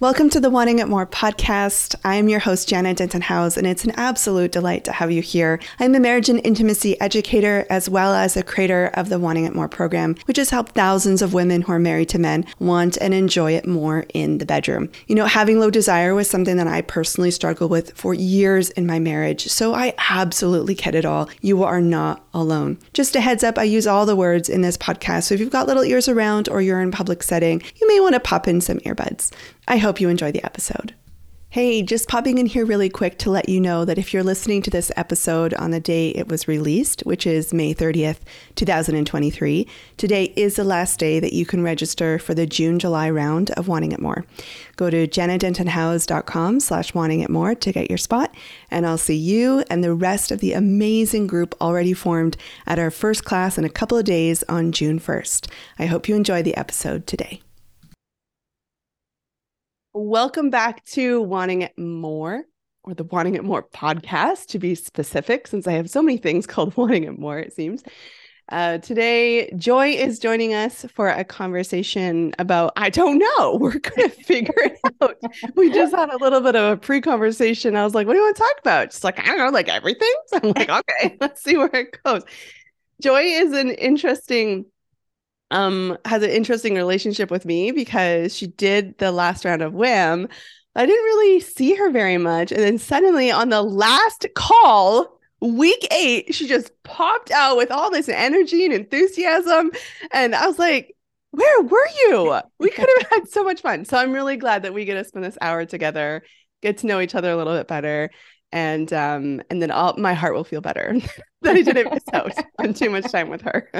Welcome to the Wanting It More podcast. I'm your host, Jana Denton House, and it's an absolute delight to have you here. I'm a marriage and intimacy educator as well as a creator of the Wanting It More program, which has helped thousands of women who are married to men want and enjoy it more in the bedroom. You know, having low desire was something that I personally struggled with for years in my marriage, so I absolutely get it all. You are not alone. Just a heads up, I use all the words in this podcast, so if you've got little ears around or you're in public setting, you may want to pop in some earbuds. I hope you enjoy the episode. Hey, just popping in here really quick to let you know that if you're listening to this episode on the day it was released, which is May 30th, 2023, today is the last day that you can register for the June-July round of Wanting It More. Go to janetdentonhouse.com slash wanting it more to get your spot, and I'll see you and the rest of the amazing group already formed at our first class in a couple of days on June 1st. I hope you enjoy the episode today. Welcome back to Wanting It More, or the Wanting It More podcast, to be specific, since I have so many things called Wanting It More, it seems. Uh, today, Joy is joining us for a conversation about, I don't know, we're going to figure it out. we just had a little bit of a pre conversation. I was like, what do you want to talk about? She's like, I don't know, like everything. So I'm like, okay, let's see where it goes. Joy is an interesting um has an interesting relationship with me because she did the last round of WIM. I didn't really see her very much. And then suddenly on the last call, week eight, she just popped out with all this energy and enthusiasm. And I was like, where were you? We could have had so much fun. So I'm really glad that we get to spend this hour together, get to know each other a little bit better. And um, and then all my heart will feel better that I didn't miss out on too much time with her.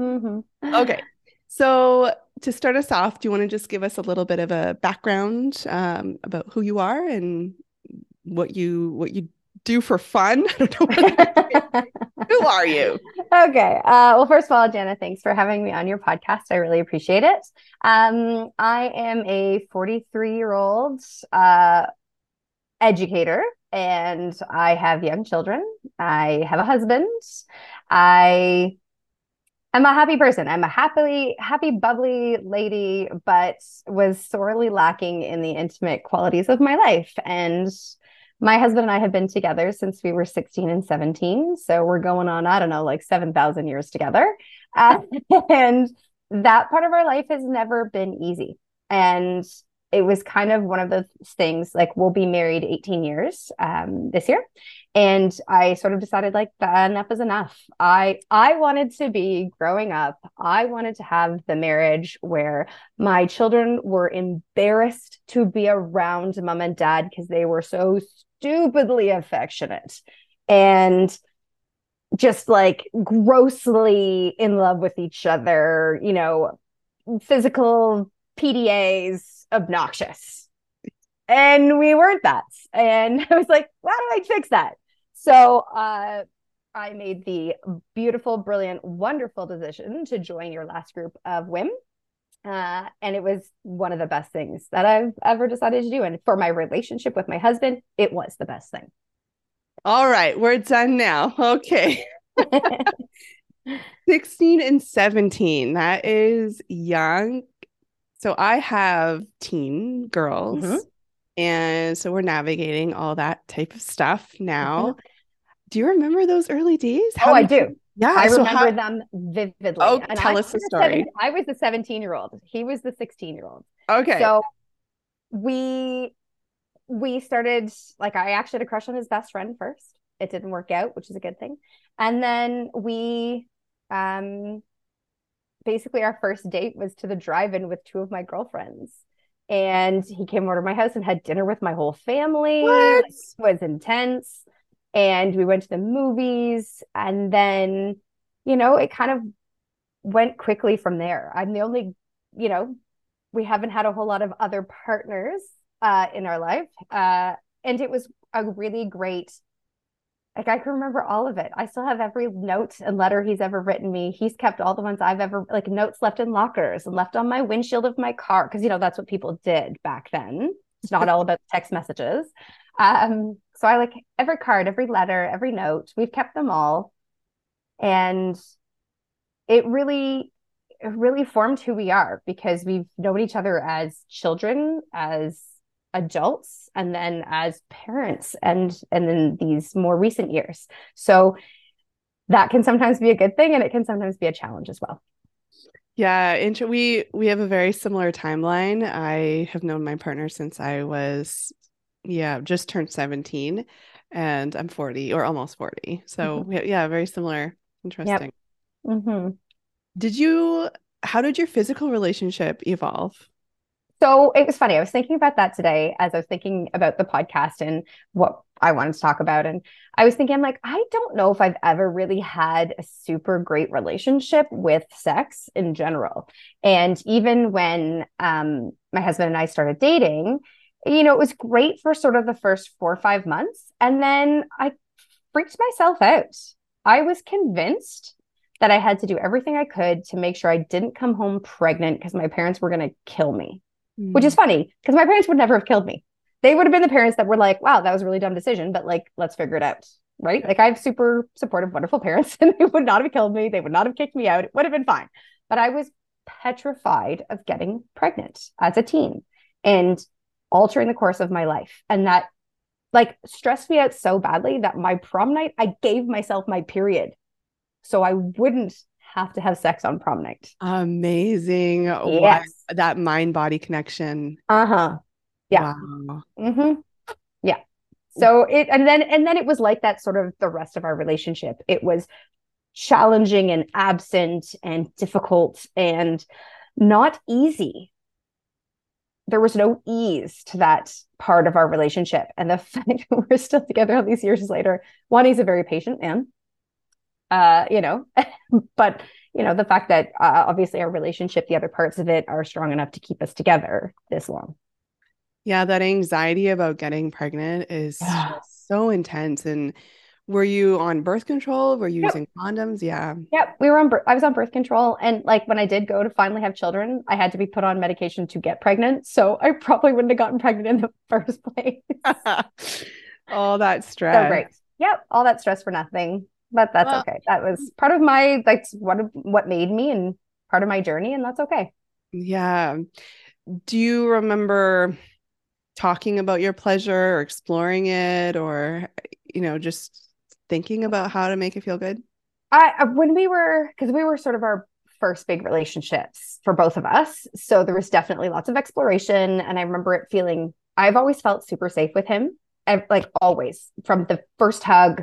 Mm-hmm. Okay. So, to start us off, do you want to just give us a little bit of a background um, about who you are and what you what you do for fun? who are you? Okay. Uh, well, first of all, Jana, thanks for having me on your podcast. I really appreciate it. Um, I am a 43 year old uh, educator and I have young children. I have a husband. I I'm a happy person. I'm a happily, happy, bubbly lady, but was sorely lacking in the intimate qualities of my life. And my husband and I have been together since we were 16 and 17. So we're going on, I don't know, like 7,000 years together. Uh, and that part of our life has never been easy. And it was kind of one of those things like we'll be married 18 years um, this year and i sort of decided like that enough is enough. I i wanted to be growing up i wanted to have the marriage where my children were embarrassed to be around mom and dad because they were so stupidly affectionate and just like grossly in love with each other you know physical pdas obnoxious. And we weren't that. And i was like how do i fix that so uh, I made the beautiful, brilliant, wonderful decision to join your last group of WIM. Uh, and it was one of the best things that I've ever decided to do. And for my relationship with my husband, it was the best thing. All right, we're done now. Okay. 16 and 17. That is young. So I have teen girls. Mm-hmm. And so we're navigating all that type of stuff now. Mm-hmm. Do you remember those early days? How oh, I do. Yeah, I so remember how... them vividly. Oh, and tell I us the story. I was the 17 year old. He was the 16 year old. Okay. So we we started like I actually had a crush on his best friend first. It didn't work out, which is a good thing. And then we um basically our first date was to the drive-in with two of my girlfriends. And he came over to my house and had dinner with my whole family. What? It was intense and we went to the movies and then you know it kind of went quickly from there. I'm the only you know we haven't had a whole lot of other partners uh, in our life uh, and it was a really great like i can remember all of it. I still have every note and letter he's ever written me. He's kept all the ones i've ever like notes left in lockers and left on my windshield of my car because you know that's what people did back then. It's not all about text messages. Um so I like every card, every letter, every note. We've kept them all. And it really it really formed who we are because we've known each other as children, as adults and then as parents and and then these more recent years so that can sometimes be a good thing and it can sometimes be a challenge as well yeah int- we we have a very similar timeline i have known my partner since i was yeah just turned 17 and i'm 40 or almost 40 so Mhm. yeah very similar interesting hmm did you how did your physical relationship evolve So it was funny. I was thinking about that today as I was thinking about the podcast and what I wanted to talk about. And I was thinking, I'm like, I don't know if I've ever really had a super great relationship with sex in general. And even when um, my husband and I started dating, you know, it was great for sort of the first four or five months. And then I freaked myself out. I was convinced that I had to do everything I could to make sure I didn't come home pregnant because my parents were going to kill me which is hmm. funny because my parents would never have killed me. They would have been the parents that were like, wow, that was a really dumb decision, but like, let's figure it out. Right. Like, I have super supportive, wonderful parents, and they would not have killed me. They would not have kicked me out. It would have been fine. But I was petrified of getting pregnant as a teen and altering the course of my life. And that like stressed me out so badly that my prom night, I gave myself my period so I wouldn't have to have sex on prom night. amazing Wow, Yes. that mind body connection Uh huh. Yeah. wow Mm-hmm. Yeah. So it and then and then it was like that sort of the rest of our relationship. It was challenging and absent and difficult and not easy. There was no ease to that part of our relationship. And the fact that we're still together all these years later, one, he's a very patient man. Uh, you know, but you know, the fact that uh, obviously our relationship, the other parts of it are strong enough to keep us together this long. Yeah, that anxiety about getting pregnant is so intense. And were you on birth control? Were you Yep. using condoms? Yeah. Yep, we were on. I was on birth control, and like when I did go to finally have children, I had to be put on medication to get pregnant. So I probably wouldn't have gotten pregnant in the first place. All that So stress. great. Yep, all that stress for nothing, but that's Well- okay. That was part of my like what what made me and part of my journey, and that's okay. Yeah. Do you remember talking about your pleasure or exploring it or, you know, just thinking about how to make it feel good? I I- when we were because we were sort of our first big relationships for both of us, so there was definitely lots of exploration, and I remember it feeling. I've always felt super safe with him, like always from the first hug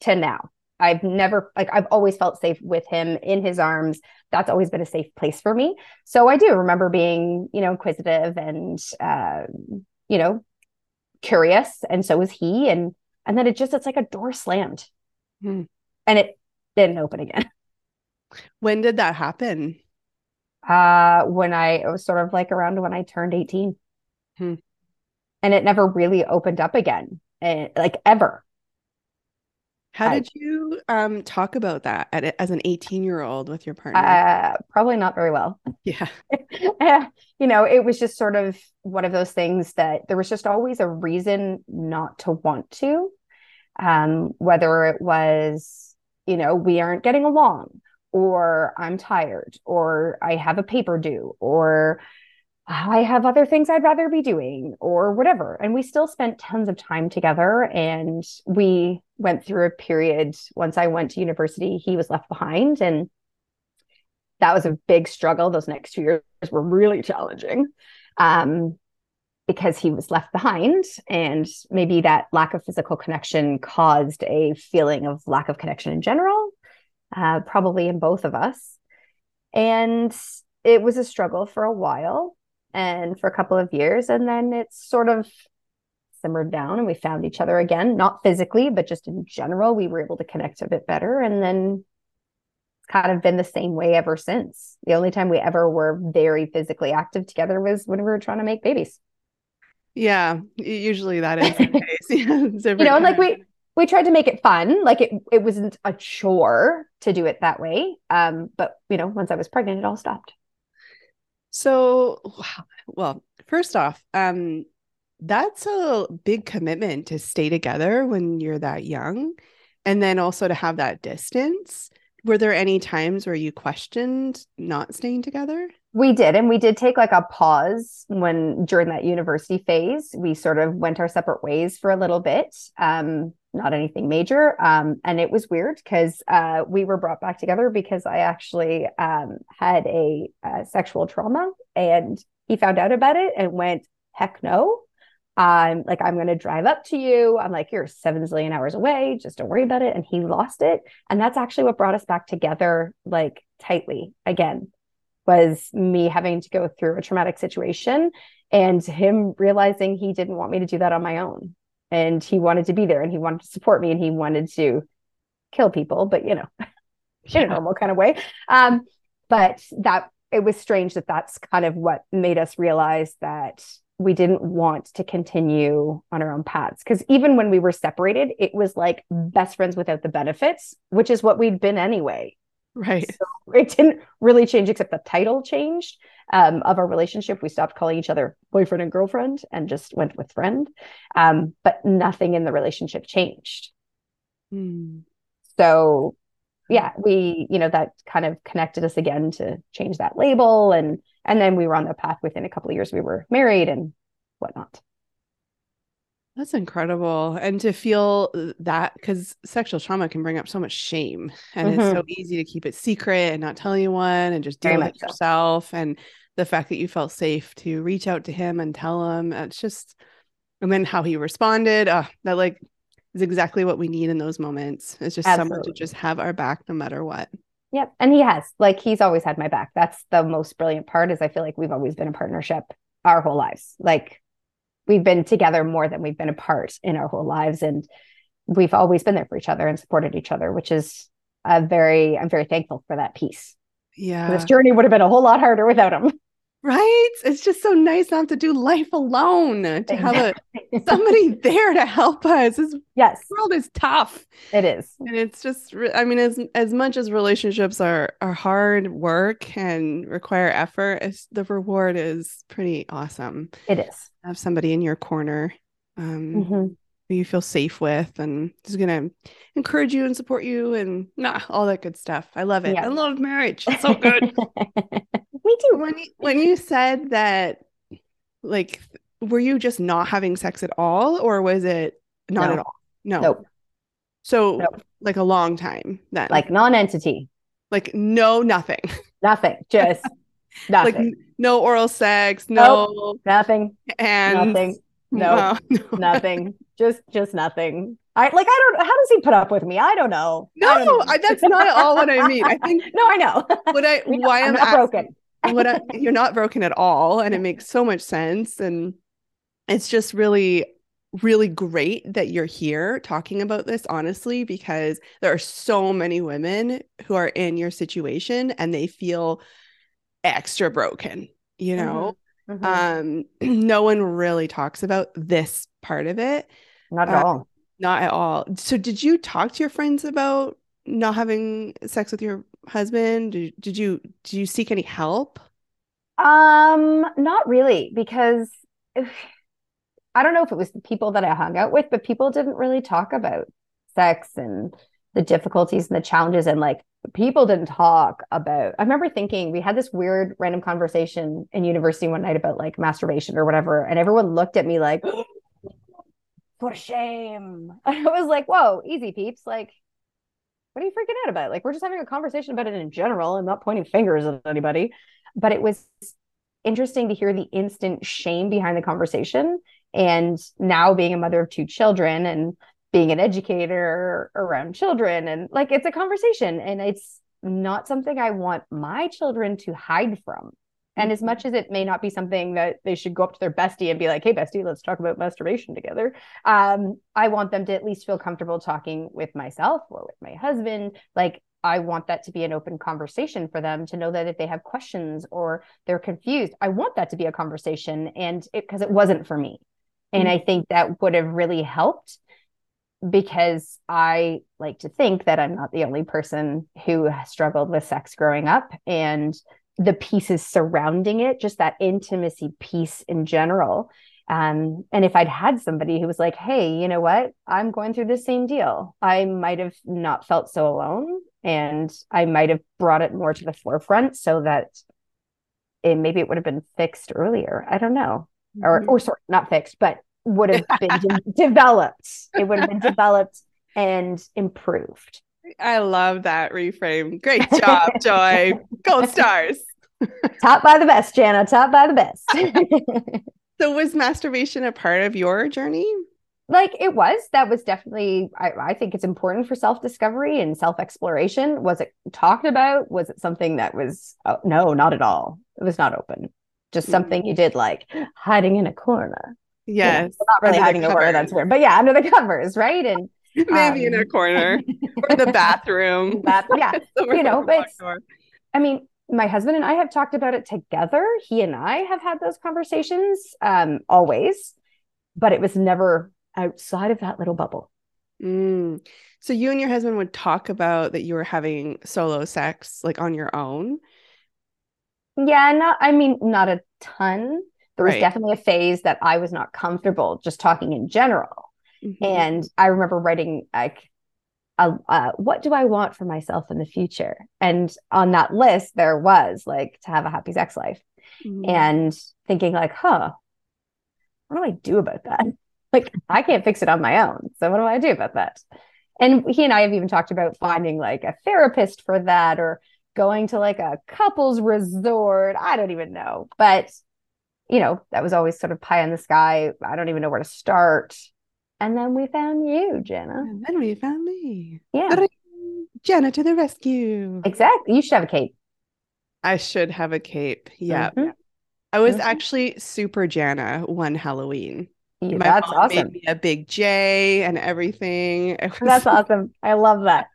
to now. I've never like I've always felt safe with him in his arms. That's always been a safe place for me. So I do remember being, you know, inquisitive and uh, you know, curious, and so was he. And and then it just it's like a door slammed, Hmm. and it didn't open again. When did that happen? Uh, when I it was sort of like around when I turned 18. Hmm. And it never really opened up again, eh, like ever. How I- did you um talk about that at, as an 18 year old with your partner? Uh, probably not very well. yeah. You know, it was just sort of one of those things that there was just always a reason not to want to. Um, whether it was, you know, we aren't getting along, or I'm tired, or I have a paper due, or I have other things I'd rather be doing, or whatever. And we still spent tons of time together. And we went through a period once I went to university, he was left behind. And that was a big struggle. Those next two years were really challenging um, because he was left behind. And maybe that lack of physical connection caused a feeling of lack of connection in general, uh, probably in both of us. And it was a struggle for a while and for a couple of years. And then it sort of simmered down and we found each other again, not physically, but just in general. We were able to connect a bit better. And then it's kind of been the same way ever since. The only time we ever were very physically active together was when we were trying to make babies. Yeah. Usually that is the case. Yeah. You know, and like we we tried to make it fun. Like it it wasn't a chore to do it that way. Um, but you know, once I was pregnant, it all stopped. So. Well, first off, um, that's a big commitment to stay together when you're that young, and then also to have that distance. Were there any times where you questioned not staying together? We did. And we did take like a pause when during that university phase. We sort of went our separate ways for a little bit. Um, not anything major. Um, and it was weird because uh, we were brought back together because I actually um, had a, a sexual trauma and he found out about it and went, heck no. I'm like, I'm going to drive up to you. I'm like, you're seven zillion hours away. Just don't worry about it. And he lost it. And that's actually what brought us back together, like tightly again, was me having to go through a traumatic situation and him realizing he didn't want me to do that on my own. And he wanted to be there and he wanted to support me and he wanted to kill people, but you know, in a normal kind of way. Um, but that it was strange that that's kind of what made us realize that we didn't want to continue on our own paths because even when we were separated it was like best friends without the benefits which is what we'd been anyway right. So it didn't really change except the title changed um, of our relationship. We stopped calling each other boyfriend and girlfriend and just went with friend. Um, but nothing in the relationship changed. Mm. so yeah we you know that kind of connected us again to change that label. And and then we were on the path within a couple of years we were married and whatnot that's incredible and to feel that because sexual trauma can bring up so much shame and mm-hmm. it's so easy to keep it secret and not tell anyone and just deal Very with it so. yourself and the fact that you felt safe to reach out to him and tell him it's just and then how he responded uh, that like is exactly what we need in those moments it's just Absolutely. someone to just have our back no matter what Yep. And he has. Like he's always had my back. That's the most brilliant part is I feel like we've always been a partnership our whole lives. Like we've been together more than we've been apart in our whole lives and we've always been there for each other and supported each other, which is a very I'm very thankful for that piece. Yeah. This journey would have been a whole lot harder without him. Right? It's just so nice not to do life alone, to have a somebody there to help us. This yes. world is tough. It is. And it's just I mean as as much as relationships are are hard work and require effort, the reward is pretty awesome. It is. Have somebody in your corner. Um mm-hmm you feel safe with and is going to encourage you and support you and nah, all that good stuff. I love it. Yeah. I love marriage. It's so good. Me too. When you, when you said that, like, were you just not having sex at all or was it not no. at all? No. Nope. So, nope. like a long time then. Like non entity. Like, no, nothing. Nothing. Just nothing. like, no oral sex, no. Nope. Nothing. And nothing. No, no. nothing just just nothing. I like I don't how does he put up with me? I don't know. No, don't I, that's not at all what I mean. I think No, I know. What I why I'm, I'm asking, broken. what I, you're not broken at all and it makes so much sense and it's just really really great that you're here talking about this honestly because there are so many women who are in your situation and they feel extra broken, you know. Mm-hmm. Mm-hmm. Um no one really talks about this part of it not at uh, all. Not at all. So did you talk to your friends about not having sex with your husband? Did, did you did you seek any help? Um, not really, because if, I don't know if it was the people that I hung out with, but people didn't really talk about sex and the difficulties and the challenges and like people didn't talk about i remember thinking we had this weird random conversation in university one night about like masturbation or whatever and everyone looked at me like what a shame. I was like, whoa, easy peeps. Like, what are you freaking out about? Like, we're just having a conversation about it in general. I'm not pointing fingers at anybody. But it was interesting to hear the instant shame behind the conversation. And now being a mother of two children and being an educator around children, and like it's a conversation and it's not something I want my children to hide from. And as much as it may not be something that they should go up to their bestie and be like, hey, bestie, let's talk about masturbation together, um, I want them to at least feel comfortable talking with myself or with my husband. Like, I want that to be an open conversation for them to know that if they have questions or they're confused, I want that to be a conversation. And because it, it, wasn't for me. And mm-hmm. I think that would have really helped because I like to think that I'm not the only person who struggled with sex growing up. And the pieces surrounding it, just that intimacy piece in general. Um, and if I'd had somebody who was like, hey, you know what? I'm going through the same deal, I might have not felt so alone. And I might have brought it more to the forefront so that it, maybe it would have been fixed earlier. I don't know. Or, Mhm. or sorry, not fixed, but would have been de- developed. It would have been developed and improved. I love that reframe. Great job, Joy. Gold stars. Top by the best, Jana. Top by the best. So was masturbation a part of your journey? like it was that was definitely I, I think it's important for self-discovery and self-exploration was it talked about was it something that was oh, no not at all it was not open just Mm. something you did like hiding in a corner You know, Yes. not really hiding in a corner that's weird but yeah under the covers right and Maybe in a Um, corner or the bathroom. that yeah you know, but back it's- door. I mean, my husband and I have talked about it together. He and I have had those conversations um, always, but it was never outside of that little bubble. Mm. So you and your husband would talk about that you were having solo sex like on your own. Yeah, not, I mean, not a ton. There was Right. definitely a phase that I was not comfortable just talking in general. Mhm. And I remember writing like, a, uh, what do I want for myself in the future? And on that list, there was like to have a happy sex life. Mhm. and thinking like, huh, what do I do about that? Like, I can't fix it on my own. So what do I do about that? And he and I have even talked about finding like a therapist for that or going to like a couples resort. I don't even know. But you know, that was always sort of pie in the sky. I don't even know where to start. And then we found you, Jenna. And then we found me. Yeah, Jenna to the rescue. exactly. You should have a cape. I should have a cape. Yeah. Mhm. I was Mhm. actually super Jana one Halloween. Yeah, My That's awesome. me a big J and everything. Was- That's awesome. I love that.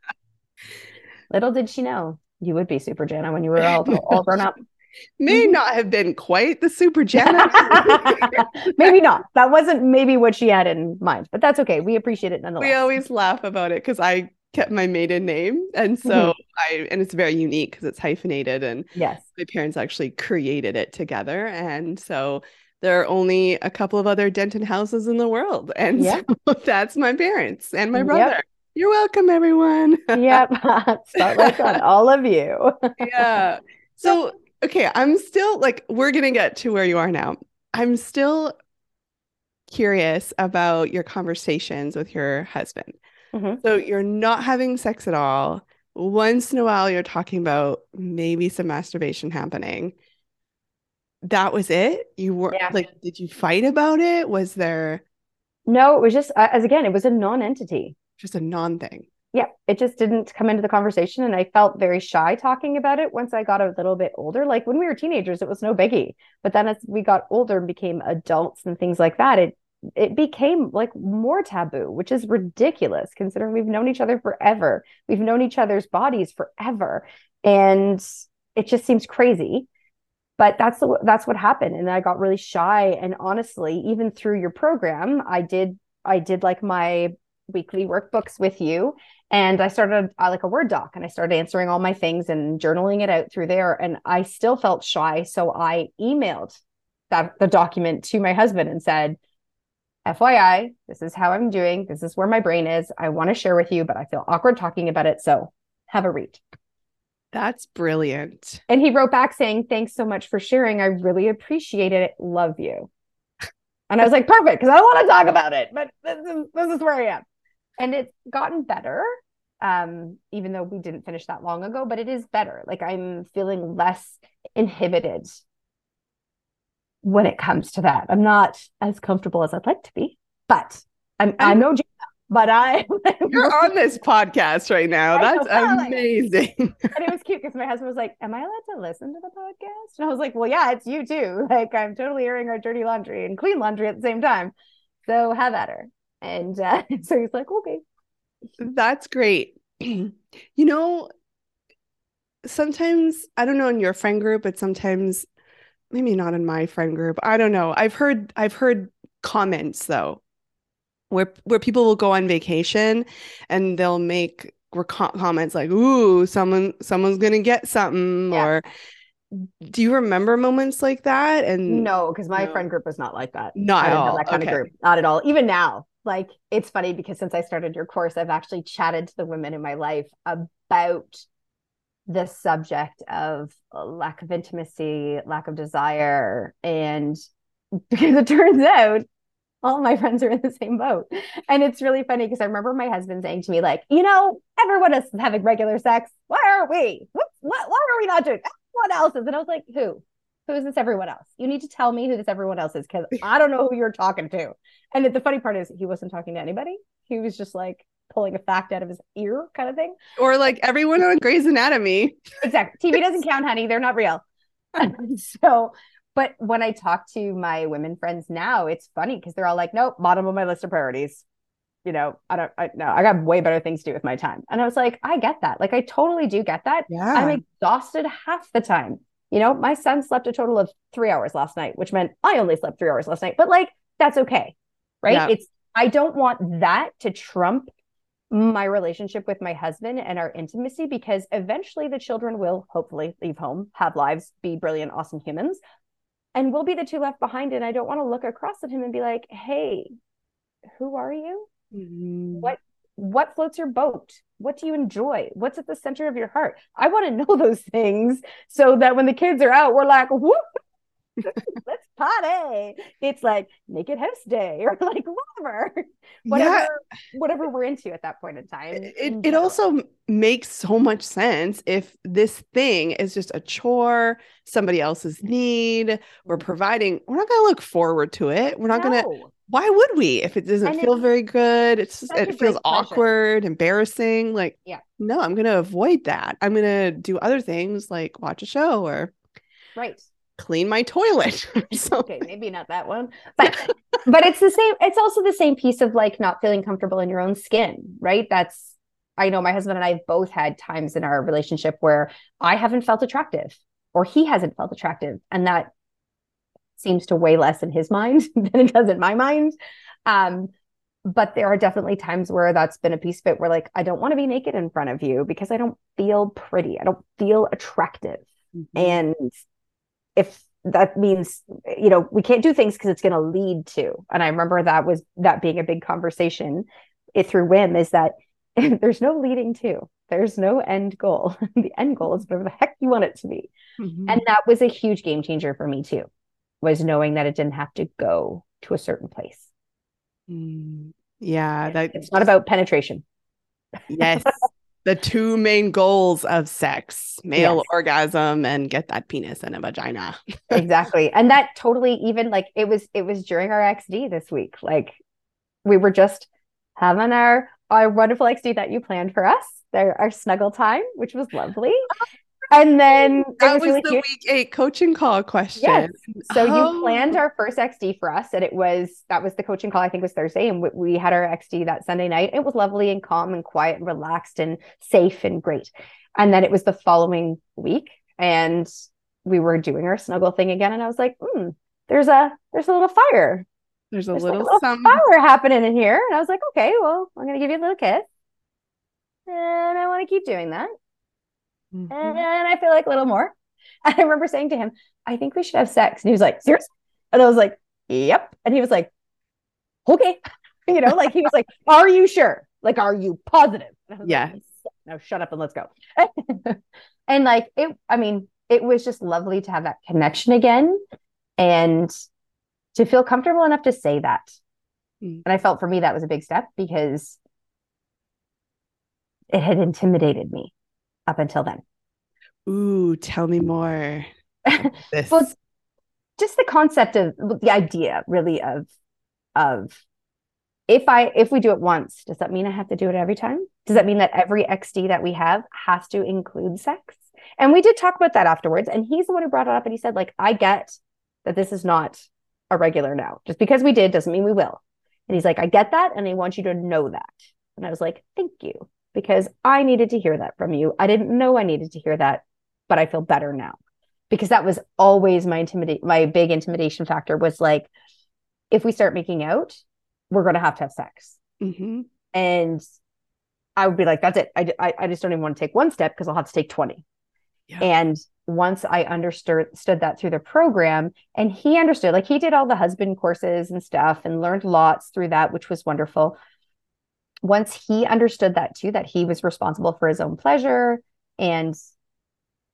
Little did she know you would be Super Jana when you were all, all grown up. May Mhm. not have been quite the super Jana. maybe not. That wasn't maybe what she had in mind, but that's okay. We appreciate it nonetheless. we always laugh about it because I kept my maiden name. And so Mhm. I, and it's very unique because it's hyphenated and yes. my parents actually created it together. And so there are only a couple of other Denton houses in the world. And Yeah. so that's my parents and my Yep. brother. You're welcome, everyone. Yep. Spotlight on all of you. yeah. So, okay, I'm still like, we're going to get to where you are now. I'm still curious about your conversations with your husband. Mhm. So, you're not having sex at all. Once in a while, you're talking about maybe some masturbation happening. That was it? You were Yeah. like, did you fight about it? Was there No, it was just as again, it was a non-entity. just a non thing? Yeah, it just didn't come into the conversation. And I felt very shy talking about it once I got a little bit older. Like when we were teenagers, it was no biggie. But then as we got older and became adults and things like that, it it became like more taboo, which is ridiculous considering we've known each other forever. We've known each other's bodies forever. And it just seems crazy. But that's the, that's what happened. And I got really shy. And honestly, even through your program, I did I did like my weekly workbooks with you and i started uh, like a word doc and i started answering all my things and journaling it out through there and i still felt shy. So i emailed that the document to my husband and said fyi this is how i'm doing. This is where my brain is. I want to share with you but i feel awkward talking about it so have a read. That's brilliant. and he wrote back saying thanks so much for sharing. I really appreciate it. Love you. And i was like perfect because i don't want to talk about it but this is, this is where i am and it's gotten better um even though we didn't finish that long ago but it is better like i'm feeling less inhibited when it comes to that i'm not as comfortable as i'd like to be but i'm i'm I'm- no Jenna, but i You're on this podcast right now. I That's amazing. and it was cute because my husband was like, Am I allowed to listen to the podcast? And I was like, Well, yeah, it's you too. Like, I'm totally airing our dirty laundry and clean laundry at the same time. So have at her. And uh, so he's like, Okay. That's great. you know, sometimes, I don't know in your friend group, but sometimes maybe not in my friend group. I don't know. I've heard I've heard comments though where where people will go on vacation and they'll make rec- comments like, "Ooh, someone someone's going to get something," Yeah. or do you remember moments like that? And No, because my No. friend group was not like that. Not I at didn't have all. that kind Okay. of group. Not at all. Even now. Like, it's funny because since I started your course, I've actually chatted to the women in my life about the subject of lack of intimacy, lack of desire. And because it turns out all my friends are in the same boat. And it's really funny because I remember my husband saying to me, like, you know, everyone is having regular sex. Why are we? What, what, why are we not doing? What else is? And I was like, who? Who is this everyone else? You need to tell me who this everyone else is because I don't know who you're talking to. And the funny part is he wasn't talking to anybody. He was just like pulling a fact out of his ear kind of thing. Or like everyone on Grey's Anatomy. Exactly. TV doesn't count, honey. They're not real. so, but when I talk to my women friends now, it's funny because they're all like, nope, bottom of my list of priorities. You know, I don't, I no, I got way better things to do with my time. And I was like, I get that. Like, I totally do get that. Yeah. I'm exhausted half the time. You know, my son slept a total of three hours last night, which meant I only slept three hours last night, but like, that's okay. Right. Yeah. It's, I don't want that to trump my relationship with my husband and our intimacy because eventually the children will hopefully leave home, have lives, be brilliant, awesome humans. And we'll be the two left behind. And I don't want to look across at him and be like, hey, who are you? Mm-hmm. What what floats your boat? What do you enjoy? What's at the center of your heart? I want to know those things so that when the kids are out, we're like, whoop, let's party. It's like naked house day or like whatever, whatever, yeah. whatever we're into at that point in time. It, it also makes so much sense if this thing is just a chore, somebody else's need, we're mm-hmm. providing, we're not going to look forward to it. We're not no. going to, why would we if it doesn't and feel very good? It's just, it feels awkward, embarrassing. Like, yeah, no, I'm going to avoid that. I'm going to do other things like watch a show or, right clean my toilet. okay, maybe not that one, but but it's the same. It's also the same piece of like not feeling comfortable in your own skin, right? That's I know my husband and I have both had times in our relationship where I haven't felt attractive or he hasn't felt attractive, and that seems to weigh less in his mind than it does in my mind. Um, but there are definitely times where that's been a piece of it where like I don't want to be naked in front of you because I don't feel pretty. I don't feel attractive. Mm-hmm. And if that means you know we can't do things because it's going to lead to and i remember that was that being a big conversation it through WIM is that there's no leading to there's no end goal the end goal is whatever the heck you want it to be mm-hmm. and that was a huge game changer for me too was knowing that it didn't have to go to a certain place. Mm. yeah that it's not about penetration. Yes. The two main goals of sex male yes. orgasm and get that penis in a vagina. Exactly. And that totally even like it was it was during our xd this week. Like we were just having our our wonderful xd that you planned for us our, our snuggle time which was lovely and then that was, was really the cute. week eight coaching call question. Yes. So oh. you planned our first XD for us, and it was that was the coaching call. I think was Thursday, and we, we had our XD that Sunday night. It was lovely and calm and quiet and relaxed and safe and great. And then it was the following week, and we were doing our snuggle thing again. And I was like, hmm, there's a there's a little fire. There's a there's little, a little some... fire happening in here. And I was like, okay, well, I'm gonna give you a little kiss. And I want to keep doing that. Mm-hmm. And I feel like a little more. And I remember saying to him, I think we should have sex. And he was like, serious? And I was like, yep. And he was like, okay. you know, like he was like, are you sure? Like, are you positive? Yeah. Like, no, shut up and let's go. and like it, I mean, it was just lovely to have that connection again and to feel comfortable enough to say that. Mm. And I felt for me that was a big step because it had intimidated me up until then. Ooh, tell me more. well, just the concept of the idea really of of if I if we do it once, does that mean I have to do it every time? Does that mean that every XD that we have has to include sex? And we did talk about that afterwards. And he's the one who brought it up and he said, like, I get that this is not a regular now. Just because we did doesn't mean we will. And he's like, I get that. And I want you to know that. And I was like, thank you because I needed to hear that from you. I didn't know I needed to hear that, but I feel better now because that was always my intimidate my big intimidation factor was like if we start making out, we're going to have to have sex. Mm-hmm. And I would be like, that's it. I, I, I just don't even want to take one step because I'll have to take 20. Yeah. And once I understood that through the program, and he understood, like he did all the husband courses and stuff and learned lots through that, which was wonderful once he understood that too, that he was responsible for his own pleasure and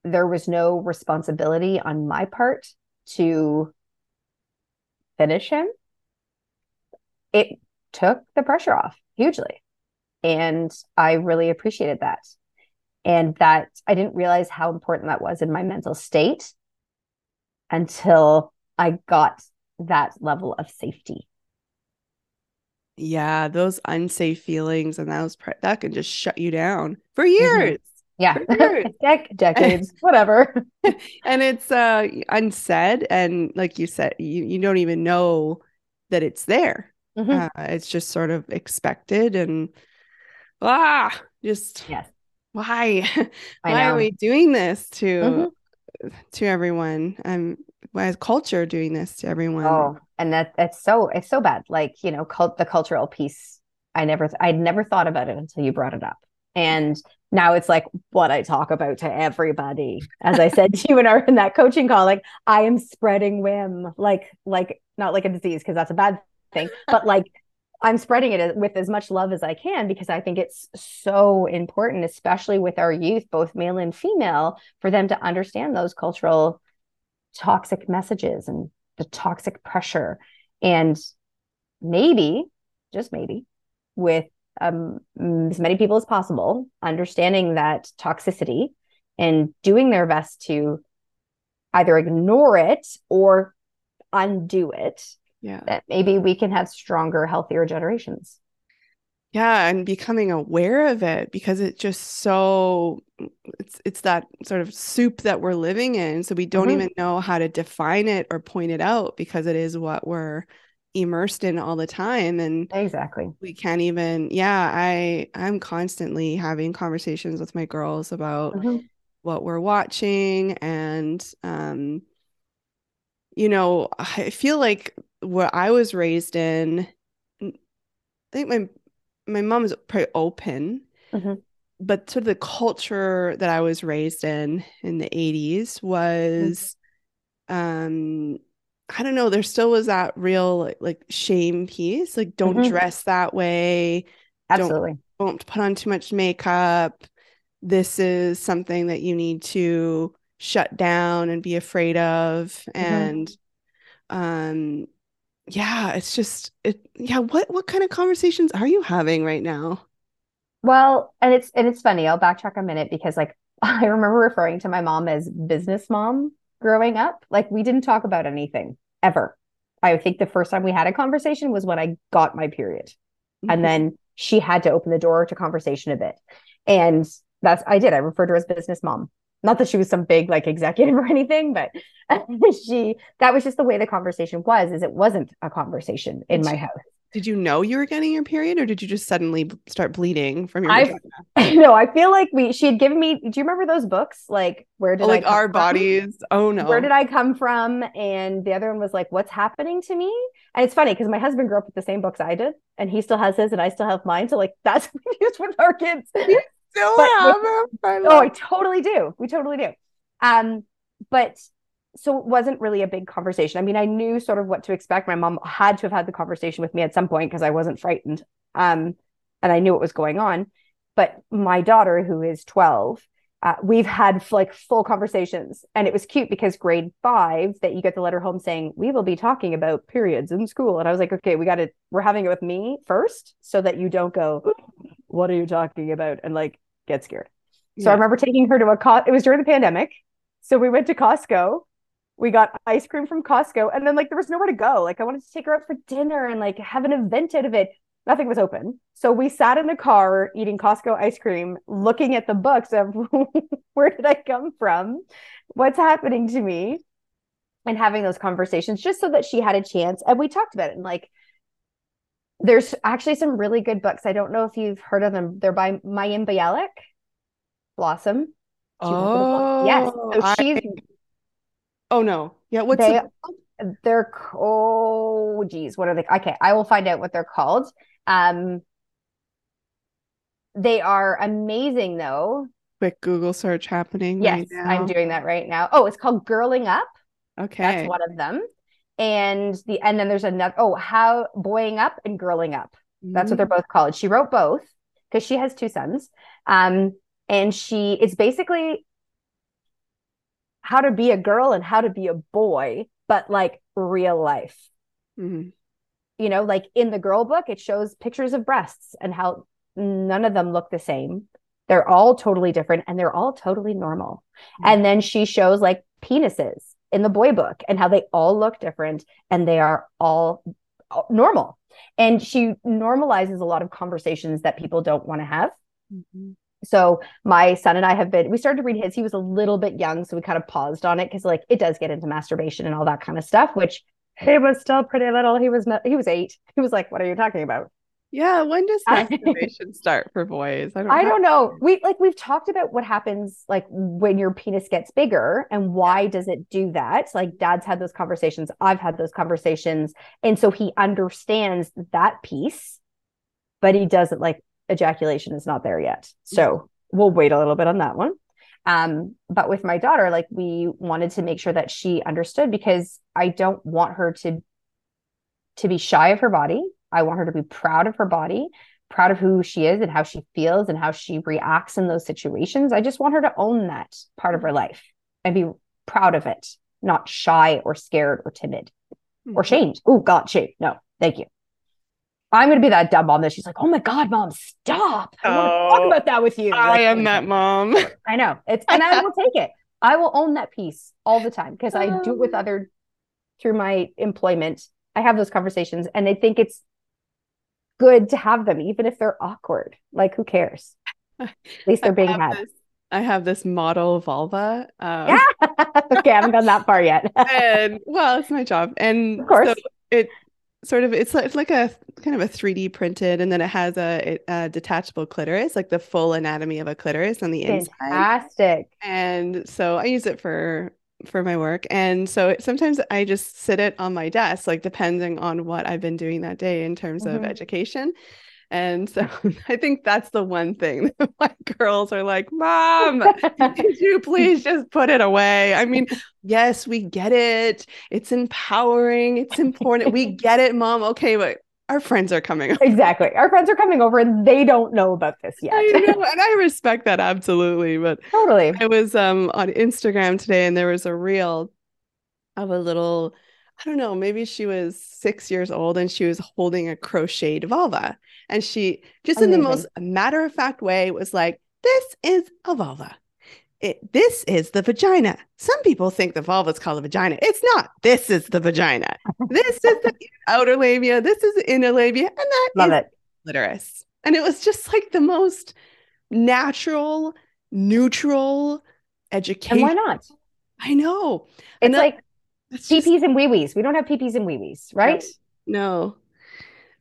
there was no responsibility on my part to finish him, it took the pressure off hugely. And I really appreciated that. And that I didn't realize how important that was in my mental state until I got that level of safety. Yeah, those unsafe feelings and those pre- that can just shut you down for mm-hmm. years. Mm-hmm. Yeah, Dec- decades, whatever. and it's uh unsaid, and like you said, you you don't even know that it's there. Mm-hmm. Uh, it's just sort of expected, and ah, just yes. Why? why are we doing this to mm-hmm. to everyone? Um, why is culture doing this to everyone? Oh, and that that's so it's so bad. Like you know, cult the cultural piece. I never I'd never thought about it until you brought it up, and now it's like what I talk about to everybody. As I said to you in our in that coaching call, like I am spreading WIM, like like not like a disease because that's a bad thing, but like I'm spreading it with as much love as I can because I think it's so important, especially with our youth, both male and female, for them to understand those cultural toxic messages and the toxic pressure. And maybe, just maybe, with um, as many people as possible, understanding that toxicity and doing their best to either ignore it or undo it yeah that maybe we can have stronger healthier generations yeah and becoming aware of it because it's just so it's it's that sort of soup that we're living in so we don't mm-hmm. even know how to define it or point it out because it is what we're immersed in all the time and exactly we can't even yeah i i'm constantly having conversations with my girls about mm-hmm. what we're watching and um you know i feel like what I was raised in, I think my my mom is pretty open, mm-hmm. but sort of the culture that I was raised in in the 80s was mm-hmm. um I don't know, there still was that real like, like shame piece. Like don't mm-hmm. dress that way. Absolutely. Don't, don't put on too much makeup. This is something that you need to shut down and be afraid of. Mm-hmm. And um yeah it's just it yeah what what kind of conversations are you having right now? Well and it's and it's funny i'll backtrack a minute because like i remember referring to my mom as business mom growing up. Like we didn't talk about anything ever. I think the first time we had a conversation was when i got my period. Mm-hmm. and then she had to open the door to conversation a bit. And that's i did i referred to her as business mom not that she was some big like executive or anything but she that was just the way the conversation was is it wasn't a conversation in my house. did you know you were getting your period or did you just suddenly start bleeding from your I no I feel like we she had given me do you remember those books? Like where did oh, like our from? bodies? Oh no. Where did I come from? And the other one was like what's happening to me? And it's funny because my husband grew up with the same books I did and he still has his and I still have mine so like that's what we use with our kids still but have them. I oh, I totally do. We totally do. Um, but so it wasn't really a big conversation. I mean, I knew sort of what to expect. My mom had to have had the conversation with me at some point because I wasn't frightened. Um, and I knew what was going on. But my daughter, who is 12, uh, we've had like full conversations. And it was cute because grade five, that you get the letter home saying, we will be talking about periods in school. And I was like, okay, we got to, we're having it with me first so that you don't go, what are you talking about? And like get scared. So yeah. I remember taking her to a co- it was during the pandemic. So we went to Costco. We got ice cream from Costco and then like there was nowhere to go. Like I wanted to take her out for dinner and like have an event out of it. Nothing was open. So we sat in the car eating Costco ice cream, looking at the books of where did I come from? What's happening to me? And having those conversations just so that she had a chance. And we talked about it and like there's actually some really good books. I don't know if you've heard of them. They're by Mayim Bialik, Blossom. Oh, yes. So she's. Oh no! Yeah, what's they? The... They're oh geez, what are they? Okay, I will find out what they're called. Um, they are amazing though. Quick Google search happening. Yes, right I'm doing that right now. Oh, it's called Girling Up. Okay, that's one of them and the and then there's another oh how boying up and girling up that's what they're mm. both called she wrote both because she has two sons um and she it's basically how to be a girl and how to be a boy, but like real life. Mhm. You know, like in the girl book, it shows pictures of breasts and how none of them look the same. They're all totally different and they're all totally normal. Mhm. And then she shows like penises in the boy book and how they all look different and they are all normal. And she normalizes a lot of conversations that people don't want to have. Mhm. So my son and I have been we started to read his. He was a little bit young, so we kind of paused on it because like it does get into masturbation and all that kind of stuff, which he was still pretty little. He was he was eight. He was like, "What are you talking about?" Yeah, when does masturbation start for boys? I don't, I have- don't know. We like we've talked about what happens like when your penis gets bigger and why does it do that? Like dad's had those conversations, I've had those conversations, and so he understands that piece, but he doesn't like ejaculation is not there yet. So we'll wait a little bit on that one. Um, but with my daughter, like we wanted to make sure that she understood because I don't want her to to be shy of her body. I want her to be proud of her body proud of who she is and how she feels and how she reacts in those situations. I just want her to own that part of her life and be proud of it, not shy or scared or timid or Mhm. shamed. Oh, God, shame. No, thank you. I'm going to be that dumb mom that she's like, oh my God, mom, stop. I want to Oh, talk about that with you. I Like, am that mom. I know. It's and I will take it. I will own that piece all the time because I do it with other through my employment. I have those conversations and they think it's good to have them, even if they're awkward. Like, who cares? At least they're being had. this, I have this model vulva. Um, Yeah. okay, I haven't gone that far yet. and well, it's my job, and Of course. so it sort of it's like, it's like a kind of a 3D printed, and then it has a, a detachable clitoris, like the full anatomy of a clitoris on the inside. Fantastic. And so I use it for for my work, and so it, sometimes I just sit it on my desk, like depending on what I've been doing that day in terms of Mhm. education. And so I think that's the one thing that my girls are like, Mom, could you please just put it away? I mean, yes, we get it. It's empowering. It's important. We get it, Mom. Okay, but our friends are coming. over. exactly. Our friends are coming over and they don't know about this yet. I know, and I respect that absolutely. But totally. I was um on Instagram today and there was a reel of a little, I don't know, maybe she was six years old and she was holding a crocheted vulva. And she just in the most matter of fact way was like, This is a vulva. It, this is the vagina. Some people think the vulva is called a vagina. It's not. This is the vagina. This is the outer labia. This is the inner labia. And that Love is it. clitoris. And it was just like the most natural, neutral education. And why not? I know. It's And that- like just- peepees and wee wees. We don't have peepees and wee wees, right? No.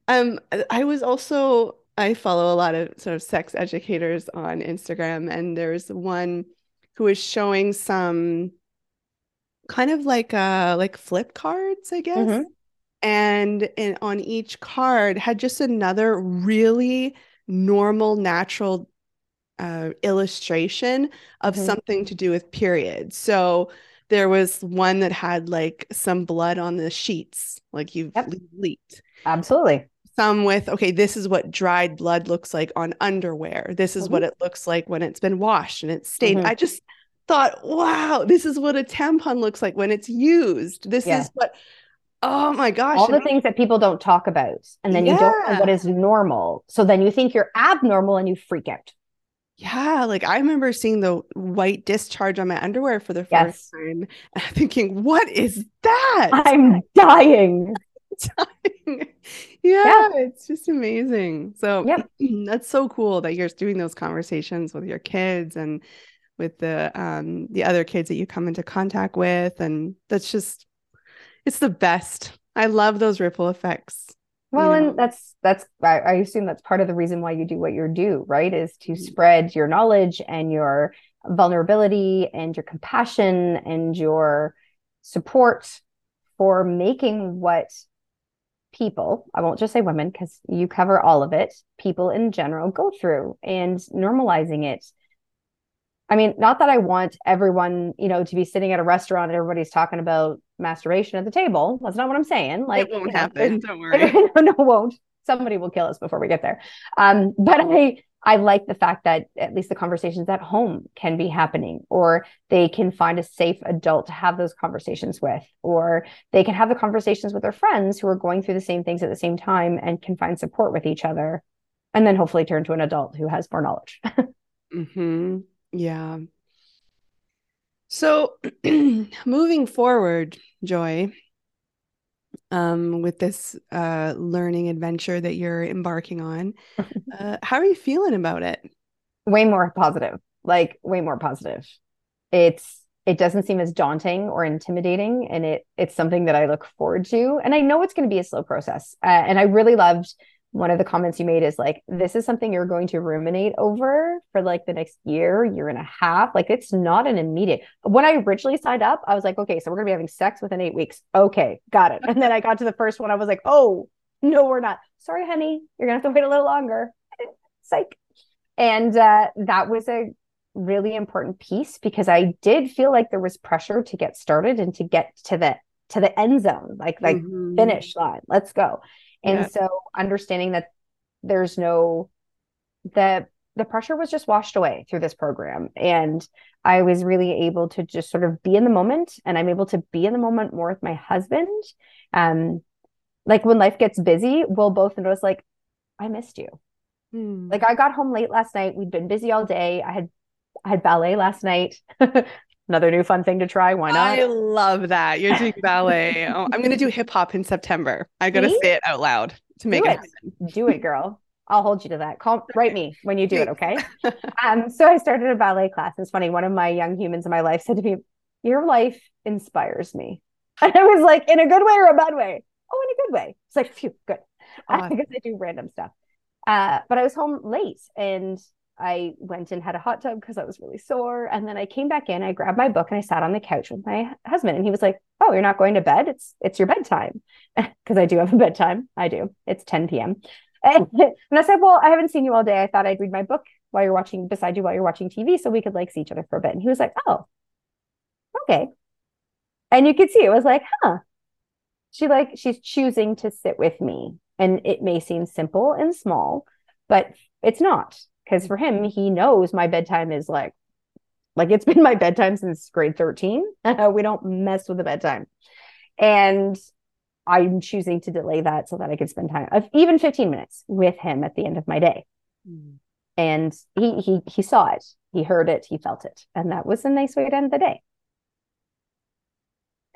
Um, I- I was also I follow a lot of sort of sex educators on Instagram, and there's one who is showing some kind of like uh like flip cards, I guess. Mhm. And in, on each card had just another really normal, natural uh, illustration of Mhm. something to do with periods. So there was one that had like some blood on the sheets, like you've Yep. leaked. Absolutely. Some with, okay, this is what dried blood looks like on underwear. This is what it looks like when it's been washed and it's stained. Mhm. I just thought, wow, this is what a tampon looks like when it's used. This Yeah. is what, oh my gosh. All the things that people don't talk about. And then you don't know what Yeah. is normal. So then you think you're abnormal and you freak out. Yeah, like I remember seeing the white discharge on my underwear for the Yes. first time, thinking, "What is that?" I'm dying. yeah, it's just amazing. So Yep. that's so cool that you're doing those conversations with your kids and with the um the other kids that you come into contact with, and that's just it's the best. I love those ripple effects. you Well, know. and that's that's I, I assume that's part of the reason why you do what you do, right? Is to Mhm. spread your knowledge and your vulnerability and your compassion and your support for making what people, I won't just say women because you cover all of it, people in general go through and normalizing it. I mean, not that I want everyone, you know, to be sitting at a restaurant and everybody's talking about masturbation at the table. That's not what I'm saying. Like, it won't you know, happen. Don't worry. no, no, won't. Somebody will kill us before we get there. Um, but I, I like the fact that at least the conversations at home can be happening, or they can find a safe adult to have those conversations with, or they can have the conversations with their friends who are going through the same things at the same time and can find support with each other. And then hopefully turn to an adult who has more knowledge. mm-hmm. Yeah. So moving forward, Joy, um, with this uh, learning adventure that you're embarking on. Uh, how are you feeling about it? Way more positive, like way more positive. It's it doesn't seem as daunting or intimidating, and it it's something that I look forward to. And I know it's going to be a slow process. Uh, and I really loved one of the comments you made is like this is something you're going to ruminate over for like the next year year and a half. Like it's not an immediate when i originally signed up i was like okay so we're going to be having sex within eight weeks. Okay got it. And then i got to the first one i was like oh no we're not. Sorry honey you're going to have to wait a little longer. Psych. And uh, that was a really important piece because i did feel like there was pressure to get started and to get to the to the end zone like like mm-hmm. finish line. Let's go and yeah. so understanding that there's no the the pressure was just washed away through this program. And i was really able to just sort of be in the moment and i'm able to be in the moment more with my husband. Um like when life gets busy we'll both notice like i missed you. Hmm. like i got home late last night. We'd been busy all day. I had i had ballet last night another new fun thing to try. Why not? I love that. You're doing ballet. oh, I'm going to do hip hop in September. I got to say it out loud to make do it, it Do it, girl. I'll hold you to that. Call, write me when you do it, okay? um, so I started a ballet class. It's funny. One of my young humans in my life said to me, "Your life inspires me," and I was like, "In a good way or a bad way?" Oh, in a good way. It's like, phew, good. Awesome. because I do random stuff. Uh, but I was home late, and I went and had a hot tub because I was really sore. And then I came back in, I grabbed my book and I sat on the couch with my husband. And he was like, Oh, you're not going to bed? It's it's your bedtime. Because I do have a bedtime. I do. It's 10 p.m. And, and I said, Well, I haven't seen you all day. I thought I'd read my book while you're watching beside you while you're watching TV so we could like see each other for a bit. And he was like, Oh, okay. And you could see it was like, huh. She like she's choosing to sit with me. And it may seem simple and small, but it's not because for him he knows my bedtime is like like it's been my bedtime since grade 13 we don't mess with the bedtime. And i'm choosing to delay that so that i could spend time of even 15 minutes with him at the end of my day. Mm. and he he he saw it. He heard it. He felt it. And that was a nice way to end the day.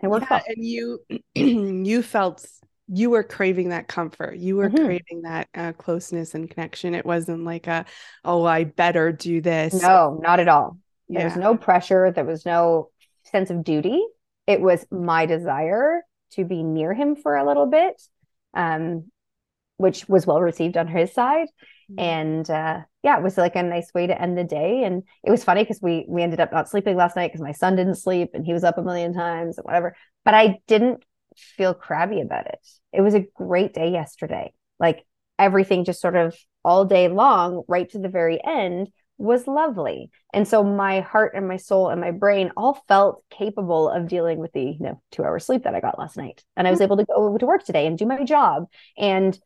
And worked yeah, and you you felt you were craving that comfort. You were mm-hmm. craving that uh, closeness and connection. It wasn't like a oh i better do this. No not at all. Yeah. there was no pressure. There was no sense of duty. It was my desire to be near him for a little bit um, which was well received on his side. Mm-hmm. and uh, yeah it was like a nice way to end the day. And it was funny because we we ended up not sleeping last night because my son didn't sleep and he was up a million times and whatever. But i didn't feel crabby about it. It was a great day yesterday. Like everything just sort of all day long, right to the very end, was lovely. And so my heart and my soul and my brain all felt capable of dealing with the you know, two hour sleep that I got last night. And I was able to go to work today and do my job and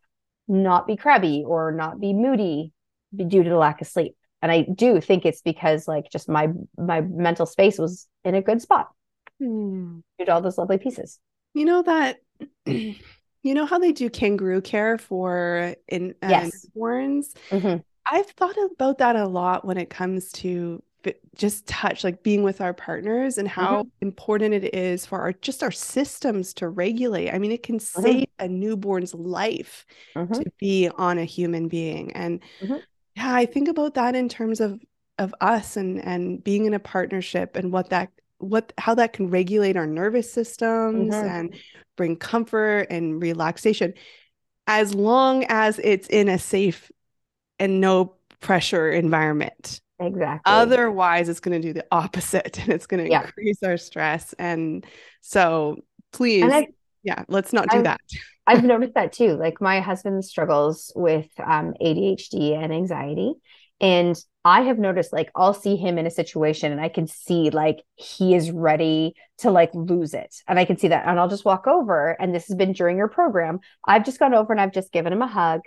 not be crabby or not be moody due to the lack of sleep. And I do think it's because like just my my mental space was in a good spot hmm. due to all those lovely pieces. You know that you know how they do kangaroo care for in uh, yes. newborns? Mm-hmm. I've thought about that a lot when it comes to just touch like being with our partners and how mm-hmm. important it is for our just our systems to regulate i mean it can mm-hmm. save a newborn's life mm-hmm. to be on a human being and mm-hmm. yeah i think about that in terms of of us and and being in a partnership and what that what how that can regulate our nervous systems mm-hmm. and bring comfort and relaxation. As long as it's in a safe and no pressure environment. Exactly. Otherwise it's going to do the opposite and it's going to yeah. increase our stress. And so please and I, yeah let's not do I've, that. I've noticed that too. Like my husband struggles with um, adhd and anxiety. And I have noticed like I'll see him in a situation and I can see like he is ready to like lose it. And I can see that. And I'll just walk over. And this has been during your program. I've just gone over and I've just given him a hug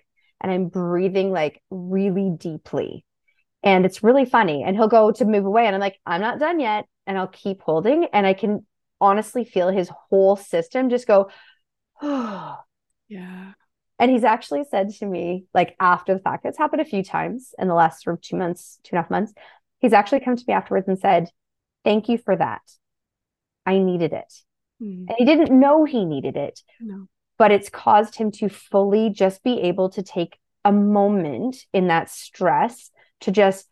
and I'm breathing like really deeply. And it's really funny. And he'll go to move away, and I'm like, I'm not done yet. And I'll keep holding, and I can honestly feel his whole system just go, oh. Yeah. And he's actually said to me, like after the fact, it's happened a few times in the last sort of two months, two and a half months. He's actually come to me afterwards and said, Thank you for that. I needed it. Mm. And he didn't know he needed it. No. But it's caused him to fully just be able to take a moment in that stress to just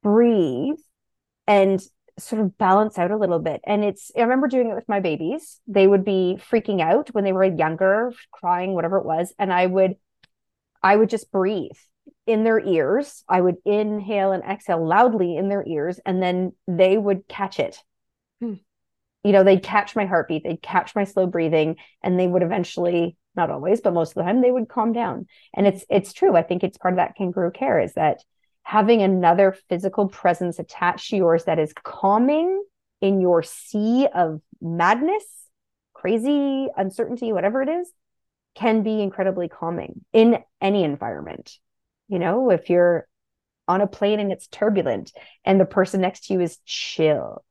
breathe and sort of balance out a little bit. And it's, I remember doing it with my babies. They would be freaking out when they were younger, crying, whatever it was. And I would, I would just breathe in their ears. I would inhale and exhale loudly in their ears, and then they would catch it. Hmm. You know, they'd catch my heartbeat, they'd catch my slow breathing, and they would eventually, not always, but most of the time, they would calm down. And it's it's true. I think it's part of that kangaroo care is that having another physical presence attached to yours that is calming in your sea of madness, crazy, uncertainty, whatever it is, can be incredibly calming in any environment. You know, if you're on a plane and it's turbulent and the person next to you is chill,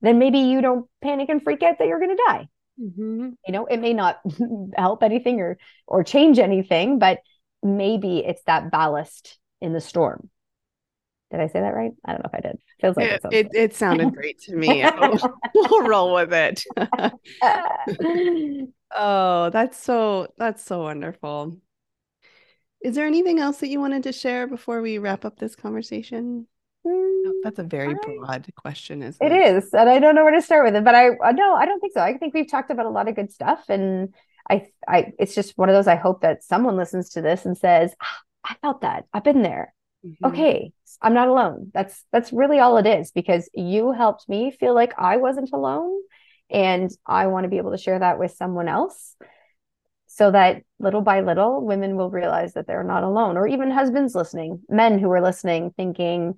then maybe you don't panic and freak out that you're going to die. Mm-hmm. You know, it may not help anything or or change anything, but maybe it's that ballast in the storm. Did I say that right? I don't know if I did. Feels like it. It, it, it sounded great to me. we'll roll with it. oh, that's so that's so wonderful. Is there anything else that you wanted to share before we wrap up this conversation? Mm, that's a very broad question, isn't it? It is, and I don't know where to start with it. But I uh, no, I don't think so. I think we've talked about a lot of good stuff, and I, I, it's just one of those. I hope that someone listens to this and says, ah, "I felt that. I've been there. Mm-hmm. Okay, I'm not alone." That's that's really all it is because you helped me feel like I wasn't alone, and I want to be able to share that with someone else so that little by little women will realize that they're not alone or even husbands listening men who are listening thinking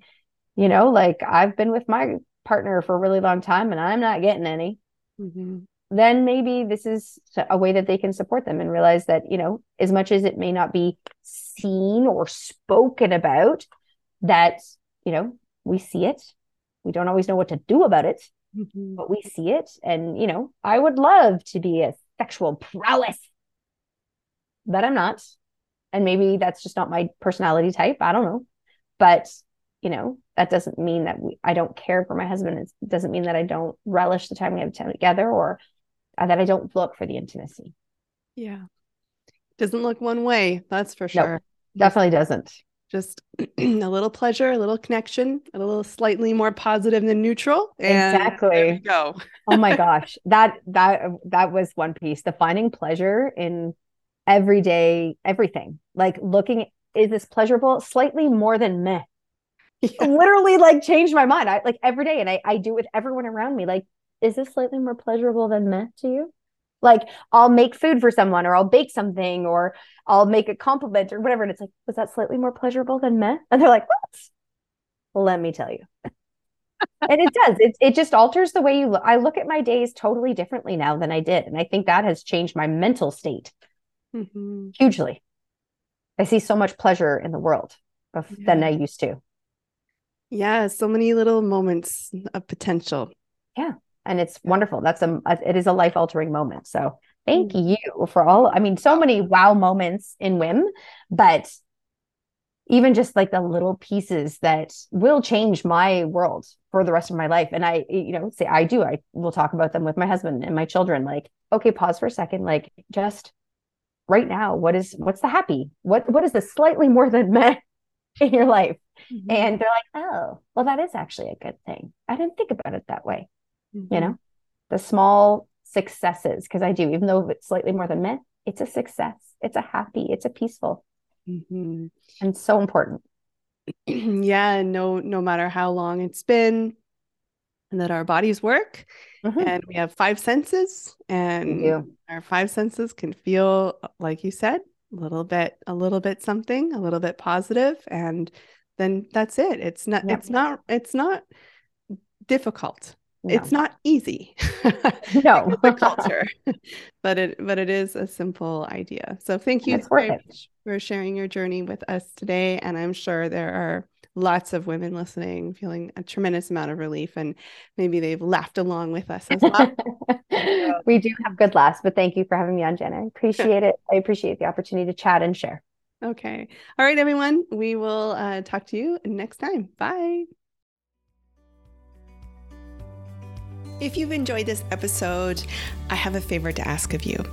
you know like i've been with my partner for a really long time and i'm not getting any mm-hmm. Then maybe this is a way that they can support them and realize that you know as much as it may not be seen or spoken about that you know we see it we don't always know what to do about it mm-hmm. but we see it and you know i would love to be a sexual prowess but I'm not. And maybe that's just not my personality type. I don't know. But, you know, that doesn't mean that we, I don't care for my husband. It doesn't mean that I don't relish the time we have together or uh, that I don't look for the intimacy. Yeah. Doesn't look one way. That's for sure. Nope, definitely doesn't. Just a little pleasure, a little connection, a little slightly more positive than neutral. exactly. go. oh my gosh. That that that was one piece. The finding pleasure in everyday everything. Like looking, is this pleasurable? Slightly more than meh. Yeah. Literally, like changed my mind. I like every day, and I I do with everyone around me. Like, is this slightly more pleasurable than meh to you? Like, I'll make food for someone, or I'll bake something, or I'll make a compliment, or whatever. And it's like, was that slightly more pleasurable than meh? And they're like, what? Let me tell you. and it does. It it just alters the way you look. I look at my days totally differently now than I did, and I think that has changed my mental state mm-hmm. hugely. I see so much pleasure in the world of, yeah. than I used to. Yeah, so many little moments of potential. Yeah, and it's wonderful. That's a it is a life altering moment. So thank mm-hmm. you for all. I mean, so many wow moments in WIM, but even just like the little pieces that will change my world for the rest of my life. And I, you know, say I do. I will talk about them with my husband and my children. Like, okay, pause for a second. Like, just right now what is what's the happy what what is the slightly more than meh in your life mm-hmm. and they're like oh well that is actually a good thing i didn't think about it that way mm-hmm. you know the small successes because i do even though it's slightly more than meh it's a success it's a happy it's a peaceful mm-hmm. and so important yeah no no matter how long it's been and that our bodies work mm-hmm. and we have five senses and our five senses can feel like you said a little bit a little bit something a little bit positive and then that's it it's not yep. it's not it's not difficult no. it's not easy. no, the culture, but it but it is a simple idea. So thank you for sharing your journey with us today, and I'm sure there are lots of women listening feeling a tremendous amount of relief and maybe they've laughed along with us as well. we do have good laughs, but thank you for having me on, Jana. I appreciate it. I appreciate the opportunity to chat and share. Okay. All right, everyone. We will uh, talk to you next time. Bye. If you've enjoyed this episode, I have a favor to ask of you.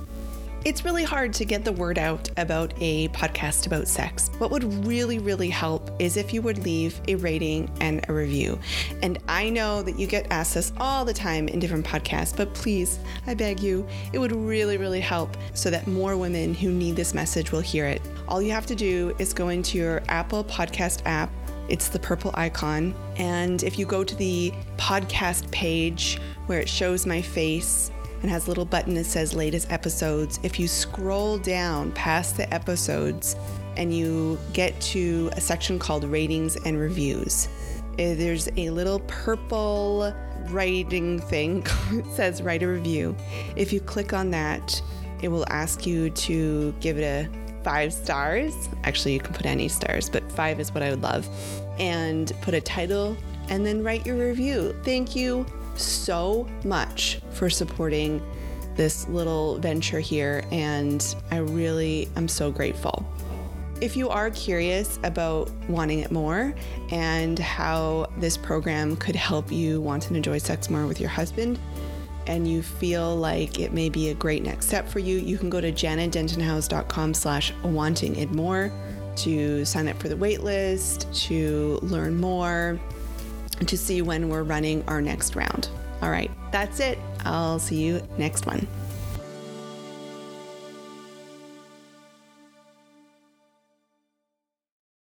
It's really hard to get the word out about a podcast about sex. What would really, really help is if you would leave a rating and a review. And I know that you get asked this all the time in different podcasts, but please, I beg you, it would really, really help so that more women who need this message will hear it. All you have to do is go into your Apple Podcast app. It's the purple icon. And if you go to the podcast page where it shows my face, and has a little button that says latest episodes. If you scroll down past the episodes and you get to a section called ratings and reviews, eh, there's a little purple writing thing that says write a review. If you click on that, it will ask you to give it a five stars. Actually, you can put any stars, but five is what I would love. And put a title and then write your review. Thank you so much for supporting this little venture here, and I really am so grateful. If you are curious about wanting it more and how this program could help you want and enjoy sex more with your husband, and you feel like it may be a great next step for you, you can go to janadentonhouse.com slash wanting it more to sign up for the waitlist, to learn more, to see when we're running our next round. All right, that's it. I'll see you next one.